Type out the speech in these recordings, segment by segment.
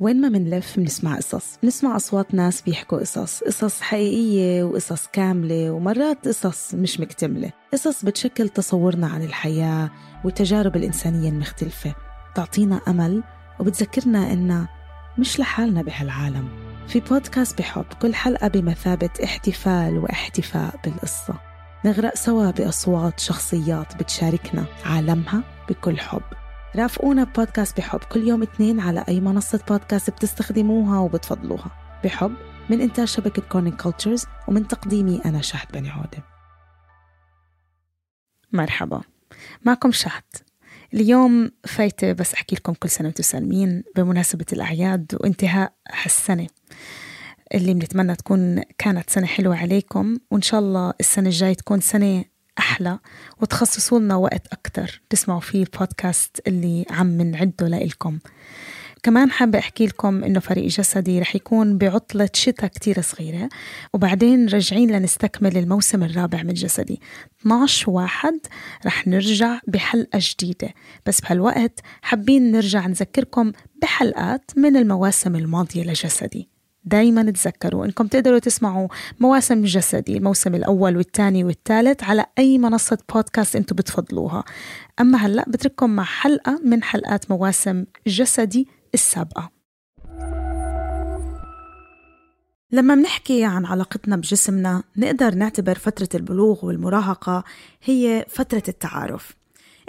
وين ما منلف منسمع قصص. منسمع أصوات ناس بيحكوا قصص. قصص حقيقية وقصص كاملة ومرات قصص مش مكتملة. قصص بتشكل تصورنا عن الحياة والتجارب الإنسانية المختلفة. تعطينا أمل وبتذكرنا إننا مش لحالنا بهالعالم. في بودكاست بحب كل حلقة بمثابة احتفال واحتفاء بالقصة. نغرق سوا بأصوات شخصيات بتشاركنا عالمها بكل حب. رافقونا بودكاست بحب. كل يوم اثنين على أي منصة بودكاست بتستخدموها وبتفضلوها. بحب من إنتاج شبكة Kerning Cultures ومن تقديمي أنا شهد بني عودة. مرحبا. معكم شهد. اليوم فايتة بس أحكي لكم كل سنة وأنتم سالمين بمناسبة الأعياد وانتهاء هالسنة. اللي بنتمنى تكون كانت سنة حلوة عليكم وإن شاء الله السنة الجاية تكون سنة أحلى وتخصصوا لنا وقت أكتر تسمعوا فيه البودكاست اللي عم نعده لإلكم. كمان حابة أحكي لكم إنه فريق جسدي رح يكون بعطلة شتاء كتير صغيرة وبعدين راجعين لنستكمل الموسم الرابع من جسدي. 12 واحد رح نرجع بحلقة جديدة. بس بهالوقت حابين نرجع نذكركم بحلقات من المواسم الماضية لجسدي. دايما تذكروا إنكم تقدروا تسمعوا مواسم جسدي الموسم الأول والثاني والثالث على أي منصة بودكاست أنتم بتفضلوها. أما هلأ بترككم مع حلقة من حلقات مواسم جسدي السابقة. لما منحكي عن علاقتنا بجسمنا نقدر نعتبر فترة البلوغ والمراهقة هي فترة التعارف.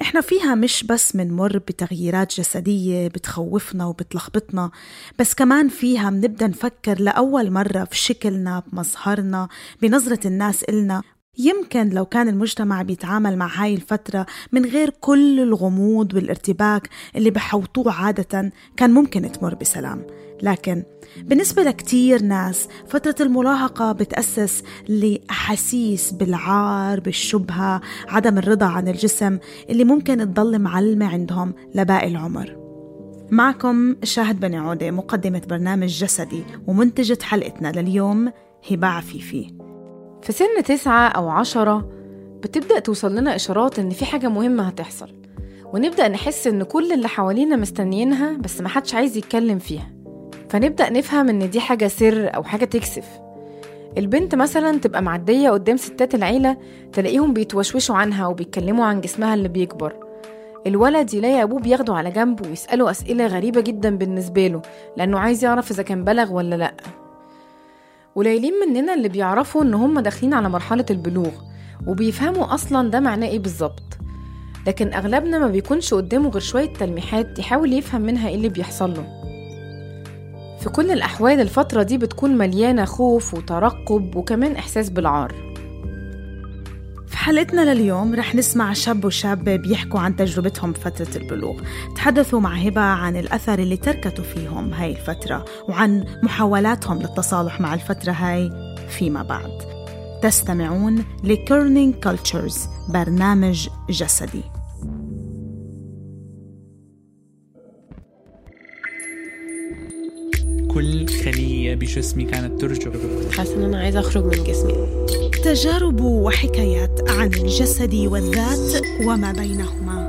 إحنا فيها مش بس منمر بتغييرات جسدية بتخوفنا وبتلخبطنا بس كمان فيها منبدأ نفكر لأول مرة في شكلنا بمظهرنا بنظرة الناس إلنا. يمكن لو كان المجتمع بيتعامل مع هاي الفترة من غير كل الغموض والارتباك اللي بحوطوه عادة كان ممكن تمر بسلام. لكن بالنسبة لكتير ناس فترة المراهقة بتأسس لأحاسيس بالعار بالشبهة عدم الرضا عن الجسم اللي ممكن تضل معلمة عندهم لباقي العمر. معكم شاهد بني عودة مقدمة برنامج جسدي ومنتجة حلقتنا لليوم هبة عفيفي. في سن تسعة أو عشرة بتبدأ توصل لنا إشارات إن في حاجة مهمة هتحصل ونبدأ نحس إن كل اللي حوالينا مستنيينها بس محدش عايز يتكلم فيها. فنبدأ نفهم إن دي حاجة سر أو حاجة تكسف. البنت مثلا تبقى معدية قدام ستات العيلة تلاقيهم بيتوشوشوا عنها وبيتكلموا عن جسمها اللي بيكبر. الولد يلاقي أبوه بياخده على جنب ويسأله أسئلة غريبة جدا بالنسبة له لأنه عايز يعرف إذا كان بلغ ولا لأ. قليلين مننا اللي بيعرفوا إن هم داخلين على مرحلة البلوغ وبيفهموا أصلا ده معناه إيه بالظبط. لكن أغلبنا ما بيكونش قدامه غير شوية تلميحات يحاول يفهم منها إيه اللي بيحصل له. في كل الأحوال الفترة دي بتكون مليانة خوف وترقب وكمان إحساس بالعار. في حلقتنا لليوم رح نسمع شاب وشابة بيحكوا عن تجربتهم بفترة البلوغ. تحدثوا مع هبة عن الأثر اللي تركته فيهم هاي الفترة وعن محاولاتهم للتصالح مع الفترة هاي فيما بعد. تستمعون ل Kerning Cultures برنامج جسدي. كل خلية بجسمي كانت ترجف حاسة إن أنا عايزة أخرج من جسمي. تجارب وحكايات عن الجسد والذات وما بينهما.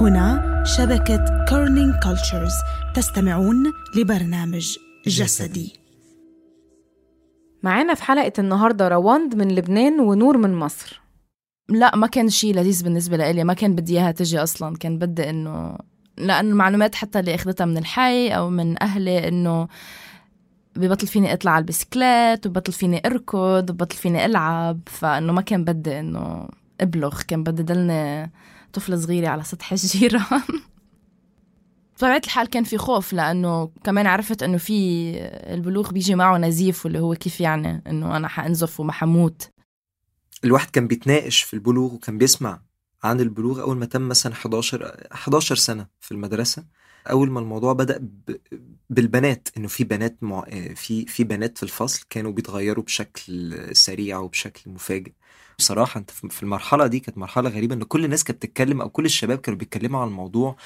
هنا شبكة Kerning Cultures تستمعون لبرنامج جسدي. معانا في حلقة النهاردة رواند من لبنان ونور من مصر. لا ما كان شيء لذيذ بالنسبة لإلي. ما كان بدي إياها تجي أصلا. كان بدي إنه لأن المعلومات حتى اللي أخذتها من الحي أو من أهلي إنه ببطل فيني أطلع على البسكليت وبطل فيني أركض وبطل فيني ألعب. فإنه ما كان بدي إنه أبلغ كان بدي دلني طفلة صغيرة على سطح الجيران. بطبيعة الحال كان في خوف لأنه كمان عرفت إنه في البلوغ بيجي معه نزيف واللي هو كيف يعني إنه أنا حأنزف وما حموت. الواحد كان بيتناقش في البلوغ وكان بيسمع عن البلوغ أول ما تم مثلا 11 11 سنة في المدرسة أول ما الموضوع بدأ ب... بالبنات إنه في بنات مع... في في بنات في الفصل كانوا بيتغيروا بشكل سريع وبشكل مفاجئ. بصراحة أنت في المرحلة دي كانت مرحلة غريبة إن كل الناس كانت بتتكلم أو كل الشباب كانوا بيتكلموا عن الموضوع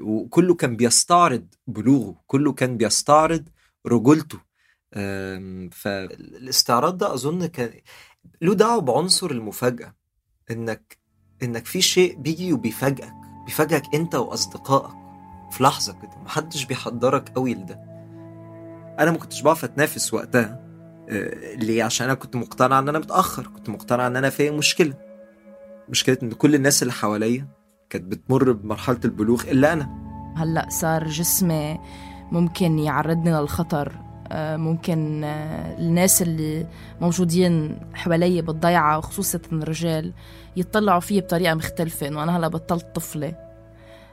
وكله كان بيستعرض بلوغه كله كان بيستعرض رجولته. فالاستعراض ده أظن كان له دعوة بعنصر المفاجأة إنك إنك في شيء بيجي وبيفاجئك بيفاجئك أنت وأصدقائك في لحظة كده محدش بيحضرك قوي لده. أنا ما كنتش بعرف أتنافس وقتها. آه، ليه؟ عشان أنا كنت مقتنع إن أنا متأخر كنت مقتنع إن أنا في مشكلة. مشكلة إن كل الناس اللي حواليا كانت بتمر بمرحلة البلوغ إلا أنا. هلأ صار جسمي ممكن يعرضني للخطر. ممكن آه، الناس اللي موجودين حوالي بالضيعة وخصوصا الرجال يطلعوا فيه بطريقة مختلفة إنه أنا هلأ بطلت طفلة.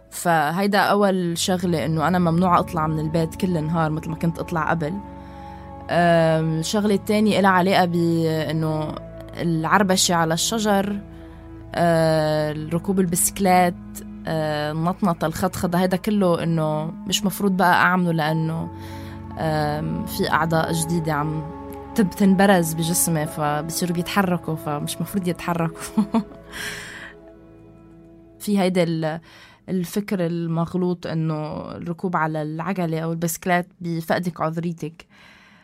فهيدا أول شغلة إنه أنا ممنوعة أطلع من البيت كل نهار مثل ما كنت أطلع قبل. الشغلة التانية إلها علاقة بإنه العربشة على الشجر آه، ركوب البسكلات آه، النطنطة الخطخطة هذا كله إنه مش مفروض بقى أعمله لأنه في أعضاء جديدة عم تنبرز بجسمي فبصيروا بيتحركوا فمش مفروض يتحركوا. في هيدا ال- الفكر المغلوط إنه الركوب على العجلة أو البسكلات بفقدك عذريتك.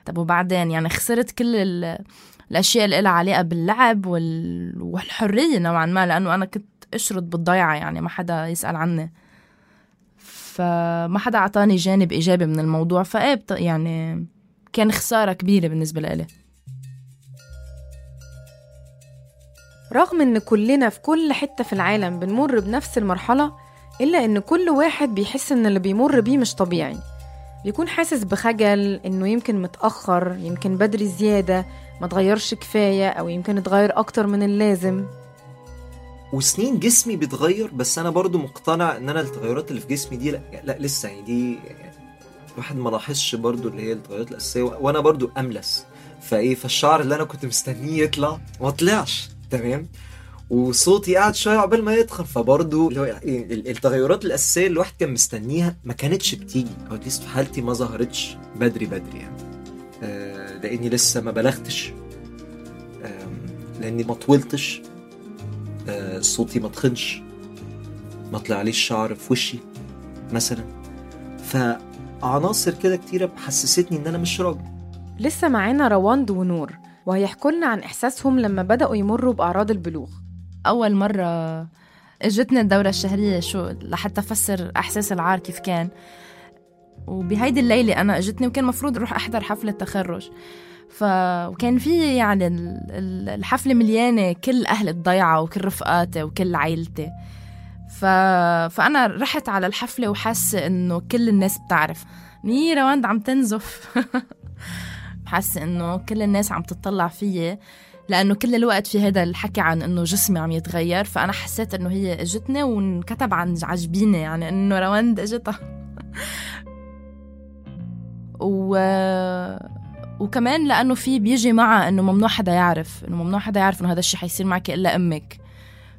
طب وبعدين يعني خسرت كل ال- الأشياء اللي لها علاقة باللعب وال... والحرية نوعا ما لأنه أنا كنت اشرد بالضيعه يعني ما حدا يسأل عني. فما حدا أعطاني جانب إيجابي من الموضوع فإيه يعني كان خسارة كبيرة بالنسبة لإلي. رغم إن كلنا في كل حتة في العالم بنمر بنفس المرحلة إلا إن كل واحد بيحس إن اللي بيمر بيه مش طبيعي. بيكون حاسس بخجل إنه يمكن متأخر يمكن بدري زيادة ما تغيرش كفاية أو يمكن اتغير أكتر من اللازم. وسنين جسمي بيتغير بس أنا برضو مقتنع إن أنا التغيرات اللي في جسمي دي لأ, لأ لسه يعني دي يعني الواحد ما لاحظش برضو اللي هي التغيرات الأساسية وأنا برضو أملس. فإيه فالشعر اللي أنا كنت مستنيه يطلع ما طلعش تمام؟ وصوتي قعد شوية عقبال ما يدخل فبرضه هو إيه، ال- التغيرات الأساسية اللي الواحد كان مستنيها ما كانتش بتيجي. أو اتليست في حالتي ما ظهرتش بدري بدري يعني. آه لأني لسه ما بلغتش. لأني ما طولتش. صوتي ما تخنش ما طلعليش شعر في وشي مثلا. فعناصر كده كتيرة حسستني إن أنا مش راجل. لسه معانا رواند ونور وهيحكوا لنا عن إحساسهم لما بدأوا يمروا بأعراض البلوغ. أول مرة اجتني الدورة الشهرية شو لحتى أفسر إحساس العار كيف كان. وبهيدي الليلة أنا اجتني وكان مفروض أروح أحضر حفلة تخرج. ف... وكان في يعني ال- ال- الحفلة مليانة كل أهل الضيعة وكل رفقاتي وكل عائلتي ف... فأنا رحت على الحفلة وحاسة إنه كل الناس بتعرف. مي رواند عم تنزف. حاسة إنه كل الناس عم تطلع فيي لأنه كل الوقت في هذا الحكي عن إنه جسمي عم يتغير. فأنا حسيت إنه هي إجتني وانكتب على جبيني يعني إنه رواند إجتها. و وكمان لأنه في بيجي معها إنه ممنوع حدا يعرف إنه ممنوع حدا يعرف إنه هذا الشيء حيصير معك إلا أمك.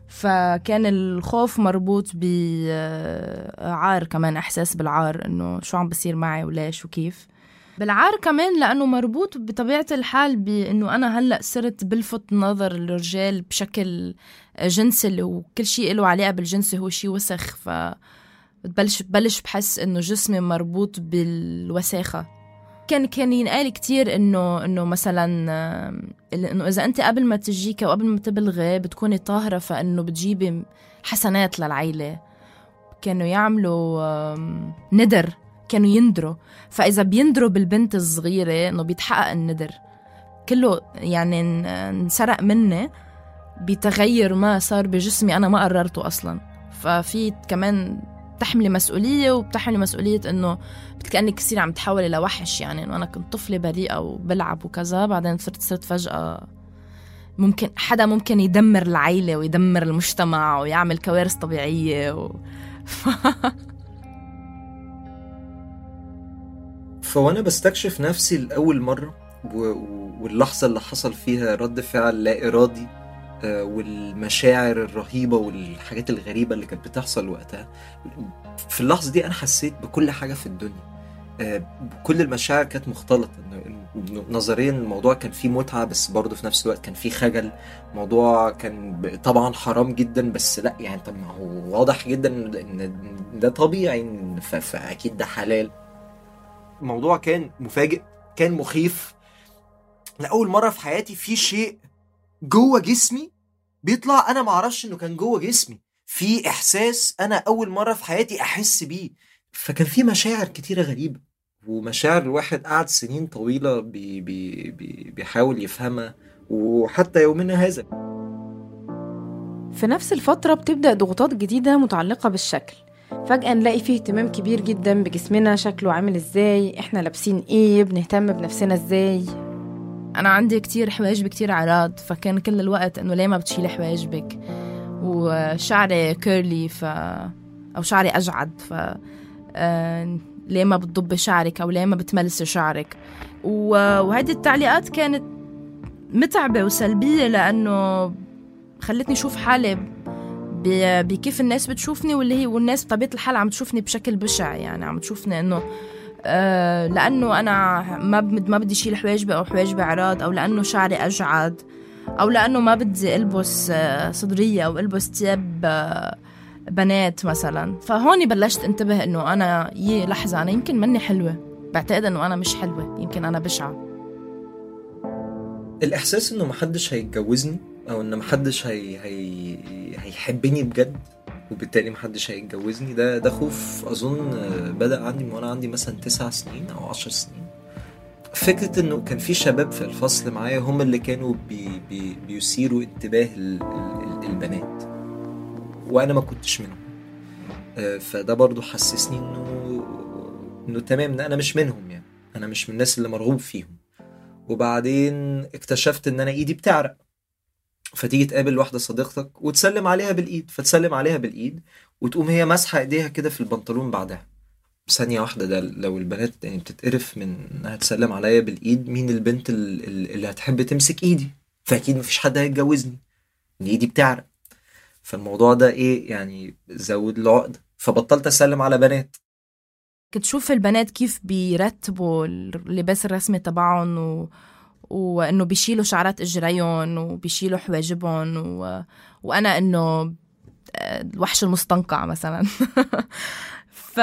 فكان الخوف مربوط بعار كمان إحساس بالعار إنه شو عم بصير معي وليش وكيف. بالعار كمان لأنه مربوط بطبيعة الحال بانه أنا هلأ صرت بلفت نظر الرجال بشكل جنسي اللي هو كل شيء له علاقة بالجنسي هو شيء وسخ. ف بتبلش ببلش بحس إنه جسمي مربوط بالوساخة. كان كان ينقال كتير إنه إنه مثلا إنه إذا أنت قبل ما تجيك وقبل ما تبلغي بتكوني طاهرة فإنه بتجيبي حسنات للعيلة. كانوا يعملوا ندر كانوا يندروا فإذا بيندروا بالبنت الصغيرة إنه بيتحقق الندر. كله يعني إن- انسرق مني بتغير ما صار بجسمي أنا ما قررته أصلا. ففي كمان بتحملي مسؤولية وبتحملي مسؤولية إنه كأنك كثير عم تحولي لوحش يعني إنه أنا كنت طفلة بريئة وبلعب وكذا بعدين صرت صرت فجأة ممكن حدا ممكن يدمر العيلة ويدمر المجتمع ويعمل كوارث طبيعية و... ف... فوانا بستكشف نفسي لأول مرة. واللحظة اللي حصل فيها رد فعل لا إرادي والمشاعر الرهيبة والحاجات الغريبة اللي كانت بتحصل وقتها. في اللحظة دي أنا حسيت بكل حاجة في الدنيا. آه، كل المشاعر كانت مختلطة. نظريا الموضوع كان فيه متعة بس برضه في نفس الوقت كان فيه خجل. موضوع كان طبعا حرام جدا بس لأ يعني طب ما هو واضح جدا إن ده طبيعي فاكيد ده حلال. الموضوع كان مفاجئ كان مخيف. لأول مرة في حياتي في شيء جوه جسمي بيطلع أنا معرفش إنه كان جوه جسمي. في إحساس أنا أول مرة في حياتي أحس بيه. فكان في مشاعر كتيرة غريبة ومشاعر الواحد قعد سنين طويلة بي بي بي بيحاول يفهمها وحتى يومنا هذا. في نفس الفترة بتبدأ ضغوطات جديدة متعلقة بالشكل. فجأة نلاقي فيه اهتمام كبير جدا بجسمنا شكله عامل إزاي إحنا لابسين إيه بنهتم بنفسنا إزاي. أنا عندي كتير حواجب كتير عراض فكان كل الوقت إنه ليه ما بتشيلي حواجبك؟ وشعري كيرلي ف أو شعري أجعد ف آه، ليه ما بتضبي شعرك؟ أو ليه ما بتملسي شعرك؟ و... وهيدي التعليقات كانت متعبة وسلبية لأنه خلتني أشوف حالي بكيف الناس بتشوفني واللي هي والناس بطبيعة الحال عم تشوفني بشكل بشع يعني عم تشوفني إنه آه لأنه أنا ما ما بدي شيل حواجبي أو حواجبي عراض أو لأنه شعري أجعد أو لأنه ما بدي ألبس آه صدرية أو ألبس تياب آه بنات مثلا. فهون بلشت انتبه إنه أنا يي لحظة أنا يمكن مني حلوة. بعتقد إنه أنا مش حلوة يمكن أنا بشعة. الإحساس إنه محدش هيتجوزني أو ان محدش هي... هي... هيحبني بجد؟ وبالتالي محدش هيتجوزني. ده ده خوف أظن بدأ عندي وأنا عندي مثلا تسع سنين أو عشر سنين. فكرة إنه كان في شباب في الفصل معايا هم اللي كانوا بي بي بيثيروا انتباه ال- ال- البنات. وأنا ما كنتش منهم. آه، فده برضو حسسني انه إنه تمام إن أنا مش منهم يعني. أنا مش من الناس اللي مرغوب فيهم. وبعدين اكتشفت إن أنا إيدي بتعرق. فتيجي تقابل واحدة صديقتك وتسلم عليها بالإيد فتسلم عليها بالإيد وتقوم هي ماسحة إيديها كده في البنطلون بعدها. ثانية واحدة ده لو البنات يعني بتتقرف من إنها تسلم عليا بالإيد مين البنت ال- ال- اللي هتحب تمسك إيدي؟ فأكيد مفيش حد هيتجوزني. ان إيدي بتعرق فالموضوع ده إيه يعني زود العقدة فبطلت أسلم على بنات. كنت شوف البنات كيف بيرتبوا اللباس الرسمي تبعهم و... وإنه بيشيلوا شعرات إجريهم وبيشيلوا حواجبهم و... وأنا إنه آه، الوحش المستنقع مثلا. ف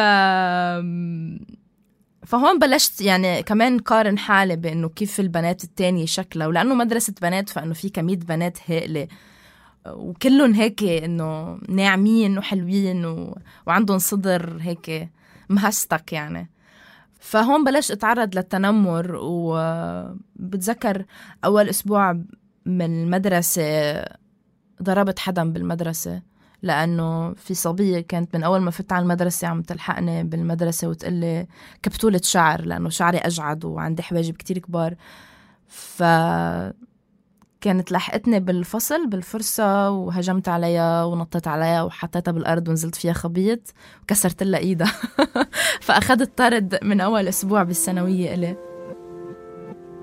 فهون بلشت يعني كمان قارن حالي بإنه كيف البنات التانية شكلها ولأنه مدرسة بنات فإنه في كمية بنات هائلة. وكلهم هيك إنه ناعمين وحلوين و... وعندهم صدر هيك مهستك يعني. فهون بلشت أتعرض للتنمر وبتذكر أول أسبوع من المدرسة ضربت حدا بالمدرسة لأنه في صبية كانت من أول ما فت على المدرسة عم تلحقني بالمدرسة وتقلي كبتولة شعر لأنه شعري أجعد وعندي حواجب كتير كبار. ف كانت لحقتني بالفصل بالفرصة وهجمت عليها ونطيت عليها وحطيتها بالأرض ونزلت فيها خبيط وكسرت لها إيدها. فأخذت طرد من أول أسبوع بالثانوية إلي.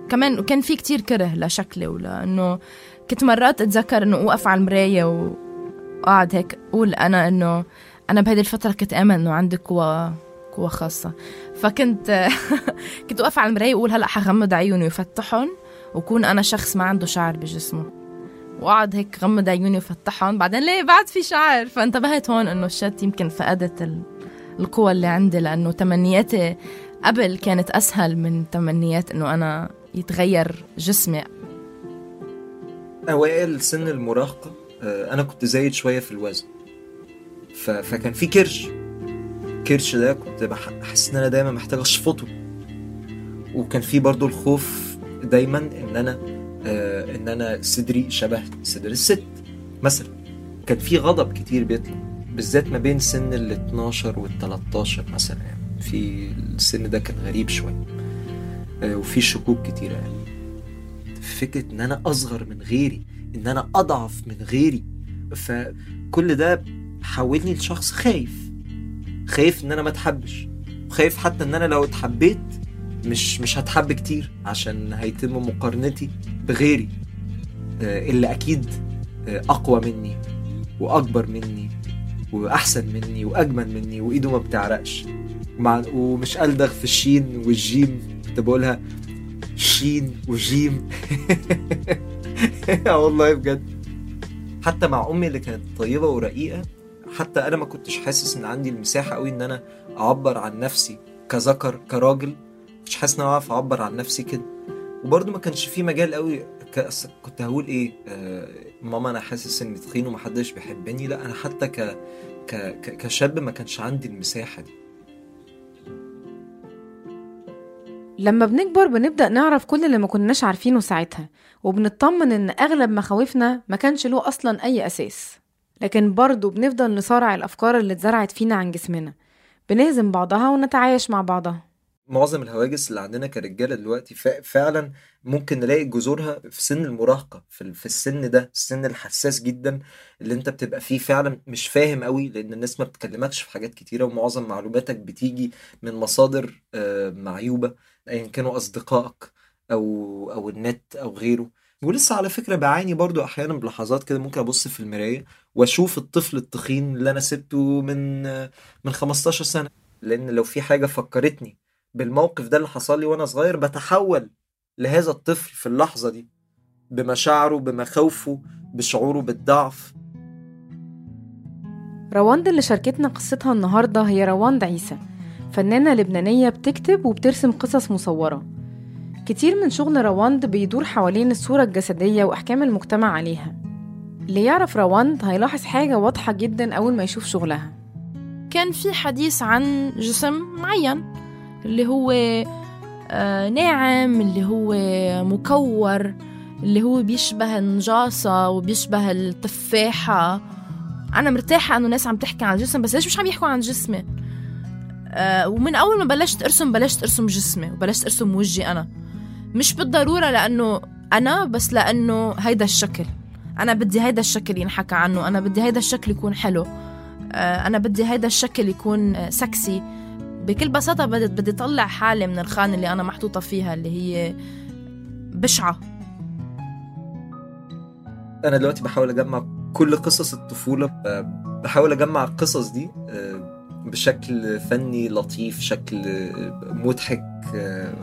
كمان وكان في كتير كره لشكلي ولأنه كنت مرات أتذكر إنه أوقف على المراية وأقعد هيك أقول أنا إنه أنا بهيدي الفترة كنت آمن إنه عندي قوة قوة خاصة. فكنت كنت أوقف على المراية وأقول هلأ حغمض عيوني وفتحهم. وكون أنا شخص ما عنده شعر بجسمه. وأقعد هيك غمض عيوني وفتحهم بعدين ليه بعد في شعر؟ فانتبهت هون إنه الشت يمكن فقدت ال... القوة اللي عندي لأنه تمنياتي قبل كانت أسهل من تمنيات إنه أنا يتغير جسمي. أوائل سن المراهقة آه، أنا كنت زايد شوية في الوزن. ف... فكان في كرش. كرش ده كنت بحس إن أنا دايما محتاج أشفطه. وكان في برضو الخوف دايما إن أنا آه إن أنا صدري شبه صدر الست مثلا. كان في غضب كتير بيطلع بالذات ما بين سن ال 12 وال 13 مثلا. يعني في السن ده كان غريب شوية آه وفي شكوك كتيره يعني فكرة إن أنا أصغر من غيري إن أنا أضعف من غيري. فكل ده حولني لشخص خايف. خايف إن أنا ما أتحبش. وخايف حتى إن أنا لو اتحبيت مش مش هتحب كتير عشان هيتم مقارنتي بغيري. آه، اللي أكيد آه، أقوى مني وأكبر مني وأحسن مني وأجمل مني وإيده ما بتعرقش. ومش ألدغ في الشين والجيم. كنت بقولها شين وجيم. آه والله بجد. حتى مع أمي اللي كانت طيبة ورقيقة حتى أنا ما كنتش حاسس إن عندي المساحة قوي إن أنا أعبر عن نفسي كذكر كراجل. مش حاسس إن أنا اعرف أعبر عن نفسي كده. وبرضه ما كانش في مجال قوي. كنت هقول إيه آه ماما أنا حاسس إني تخين ومحدش بيحبني. لا أنا حتى ك... ك... ك... كشاب ما كانش عندي المساحة دي. لما بنكبر بنبدأ نعرف كل اللي ما كناش عارفينه ساعتها وبنطمن إن أغلب مخاوفنا ما كانش له أصلا أي أساس. لكن برضه بنفضل نصارع الأفكار اللي اتزرعت فينا عن جسمنا. بنهزم بعضها ونتعايش مع بعضها. معظم الهواجس اللي عندنا كرجالة دلوقتي فعلا ممكن نلاقي جذورها في سن المراهقة في ال- في السن ده السن الحساس جدا اللي انت بتبقى فيه فعلا مش فاهم قوي لأن الناس ما بتكلمكش في حاجات كتيرة ومعظم معلوماتك بتيجي من مصادر آه، معيوبة ايا كانوا أصدقائك أو أو النت أو غيره. ولسه على فكرة بعاني برضو أحيانا بلحظات كده ممكن أبص في المراية وأشوف الطفل التخين اللي أنا سبته من آه، من 15 سنة لأن لو في حاجة فكرتني بالموقف ده اللي حصل لي وأنا صغير بتحول لهذا الطفل في اللحظة دي بمشاعره بمخاوفه بشعوره بالضعف. رواند اللي شاركتنا قصتها النهاردة هي رواند عيسى فنانة لبنانية بتكتب وبترسم قصص مصورة. كتير من شغل رواند بيدور حوالين الصورة الجسدية وأحكام المجتمع عليها. اللي يعرف رواند هيلاحظ حاجة واضحة جدا أول ما يشوف شغلها. كان في حديث عن جسم معين. اللي هو آه، ناعم اللي هو مكور اللي هو بيشبه النجاصة وبيشبه التفاحة. أنا مرتاحة إنه ناس عم تحكي عن الجسم بس ليش مش عم يحكوا عن جسمي؟ آه، ومن أول ما بلشت أرسم بلشت أرسم جسمي وبلشت أرسم وجهي أنا. مش بالضرورة لأنه أنا بس لأنه هيدا الشكل. أنا بدي هيدا الشكل ينحكى عنه أنا بدي هيدا الشكل يكون حلو. آه، أنا بدي هيدا الشكل يكون سكسي بكل بساطة بدي بدي أطلع حالي من الخانة اللي أنا محطوطة فيها اللي هي بشعة. أنا دلوقتي بحاول أجمع كل قصص الطفولة ب- بحاول أجمع القصص دي آه، بشكل فني لطيف شكل آه، مضحك آه،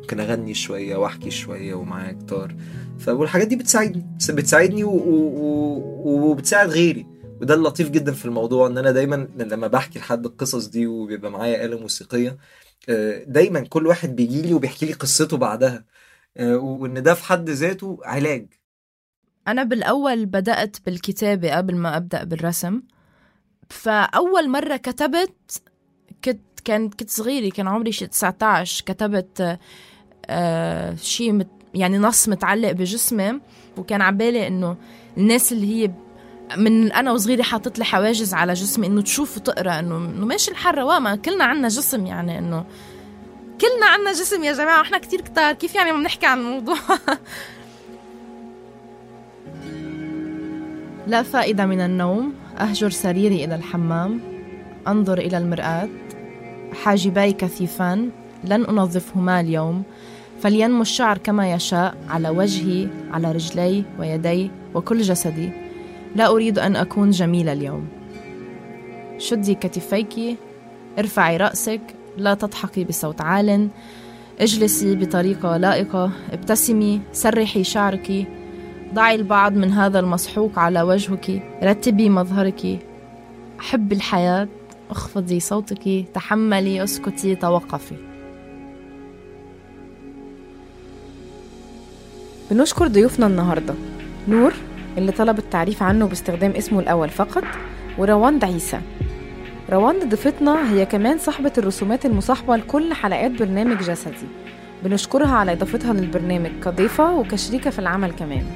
ممكن أغني شوية وأحكي شوية ومعايا جيتار. فالحاجات دي بتساعدني بتساعدني وبتساعد غيري. وده اللطيف جدا في الموضوع إن أنا دايما لما بحكي لحد القصص دي وبيبقى معايا آلة موسيقية آه، دايما كل واحد بيجي لي وبيحكي لي قصته بعدها آه، وإن ده في حد ذاته علاج. أنا بالأول بدأت بالكتابة قبل ما أبدأ بالرسم. فأول مرة كتبت كنت كان كنت صغيرة كان عمري شي 19 كتبت آه شيء يعني نص متعلق بجسمي وكان عبالي إنه الناس اللي هي من أنا وصغيرة حاطط لي حواجز على جسمي إنه تشوف وتقرأ إنه إنه ماشي الحال رواق ما كلنا عنا جسم يعني إنه كلنا عنا جسم يا جماعة إحنا كتير كتار كيف يعني ما بنحكي عن الموضوع؟ لا فائدة من النوم أهجر سريري إلى الحمام أنظر إلى المرآة حاجباي كثيفان لن أنظفهما اليوم فلينمو الشعر كما يشاء على وجهي على رجلي ويدي وكل جسدي. لا أريد أن أكون جميلة اليوم. شدي كتفيك ارفعي رأسك لا تضحكي بصوت عال اجلسي بطريقة لائقة ابتسمي سرحي شعرك. ضعي البعض من هذا المسحوق على وجهك رتبي مظهرك. حب الحياة اخفضي صوتك تحملي اسكتي توقفي. بنشكر ضيوفنا النهاردة. نور؟ اللي طلب التعريف عنه باستخدام اسمه الأول فقط ورواند عيسى. رواند ضيفتنا هي كمان صاحبة الرسومات المصاحبة لكل حلقات برنامج جسدي. بنشكرها على إضافتها للبرنامج كضيفة وكشريكة في العمل كمان.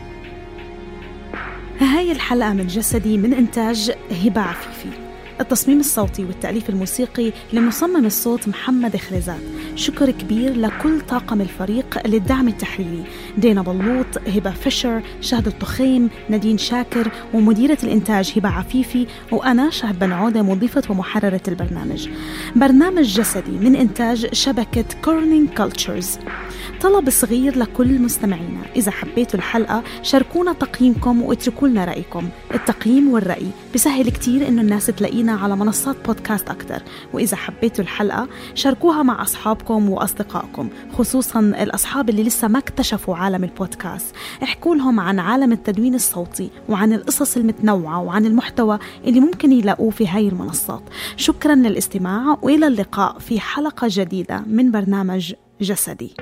هاي الحلقة من جسدي من إنتاج هبة عفيفي. التصميم الصوتي والتأليف الموسيقي لمصمم الصوت محمد خريزات. شكر كبير لكل طاقم الفريق للدعم التحريري دانا بلوط هبة فيشر شهد الطخيم نادين شاكر ومديرة الإنتاج هبة عفيفي وأنا شهد بني عودة مضيفة ومحررة البرنامج. برنامج جسدي من إنتاج شبكة Kerning Cultures طلب صغير لكل مستمعينا. إذا حبيتوا الحلقة شاركونا تقييمكم واتركوا لنا رأيكم. التقييم والرأي. بسهل كتير إنه الناس تلاقينا على منصات بودكاست أكتر. وإذا حبيتوا الحلقة شاركوها مع أصحابكم وأصدقائكم خصوصا الأصحاب اللي لسه ما اكتشفوا عالم البودكاست. احكوا لهم عن عالم التدوين الصوتي وعن القصص المتنوعة وعن المحتوى اللي ممكن يلاقوه في هاي المنصات. شكرا للاستماع وإلى اللقاء في حلقة جديدة من برنامج جسدي.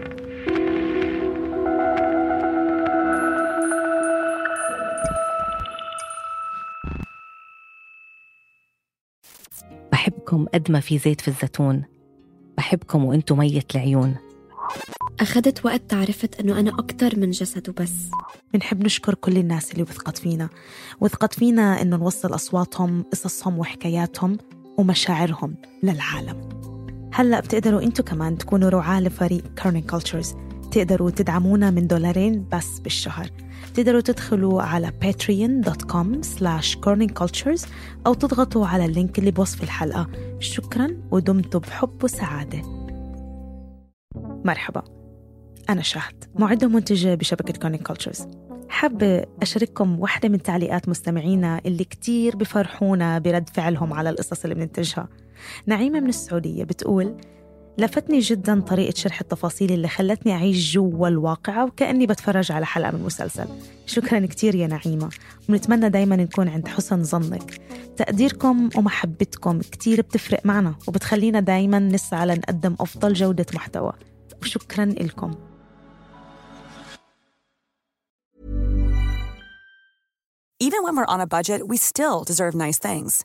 بحبكم قد ما في زيت في الزيتون. بحبكم وإنتو مية العيون. أخذت وقت تعرفت أنه أنا أكتر من جسد وبس. بنحب نشكر كل الناس اللي وثقت فينا. وثقت فينا إنه نوصل أصواتهم قصصهم وحكاياتهم ومشاعرهم للعالم. هلأ بتقدروا أنتوا كمان تكونوا رعاة لفريق كارنين كولتشرز تقدروا تدعمونا من دولارين بس بالشهر. تقدروا تدخلوا على patreon.com slash corningcultures أو تضغطوا على ال link اللي بوصف الحلقة. شكرا ودمتم بحب وسعادة. مرحبا. أنا شهد معدة ومنتجة بشبكة Kerning Cultures حابة أشارككم واحدة من تعليقات مستمعينا اللي كتير بفرحونا برد فعلهم على القصص اللي بننتجها. نعيمة من السعودية بتقول لفتني جدا طريقة شرح التفاصيل اللي خلتني أعيش جوا الواقعة وكأني بتفرج على حلقة من مسلسل. شكرا كتير يا نعيمة. ونتمنى دايما نكون عند حسن ظنك. تقديركم ومحبتكم كتير بتفرق معنا وبتخلينا دايما نسعى لنقدم أفضل جودة محتوى. وشكرا لكم. Even when we're on a budget, we still deserve nice things.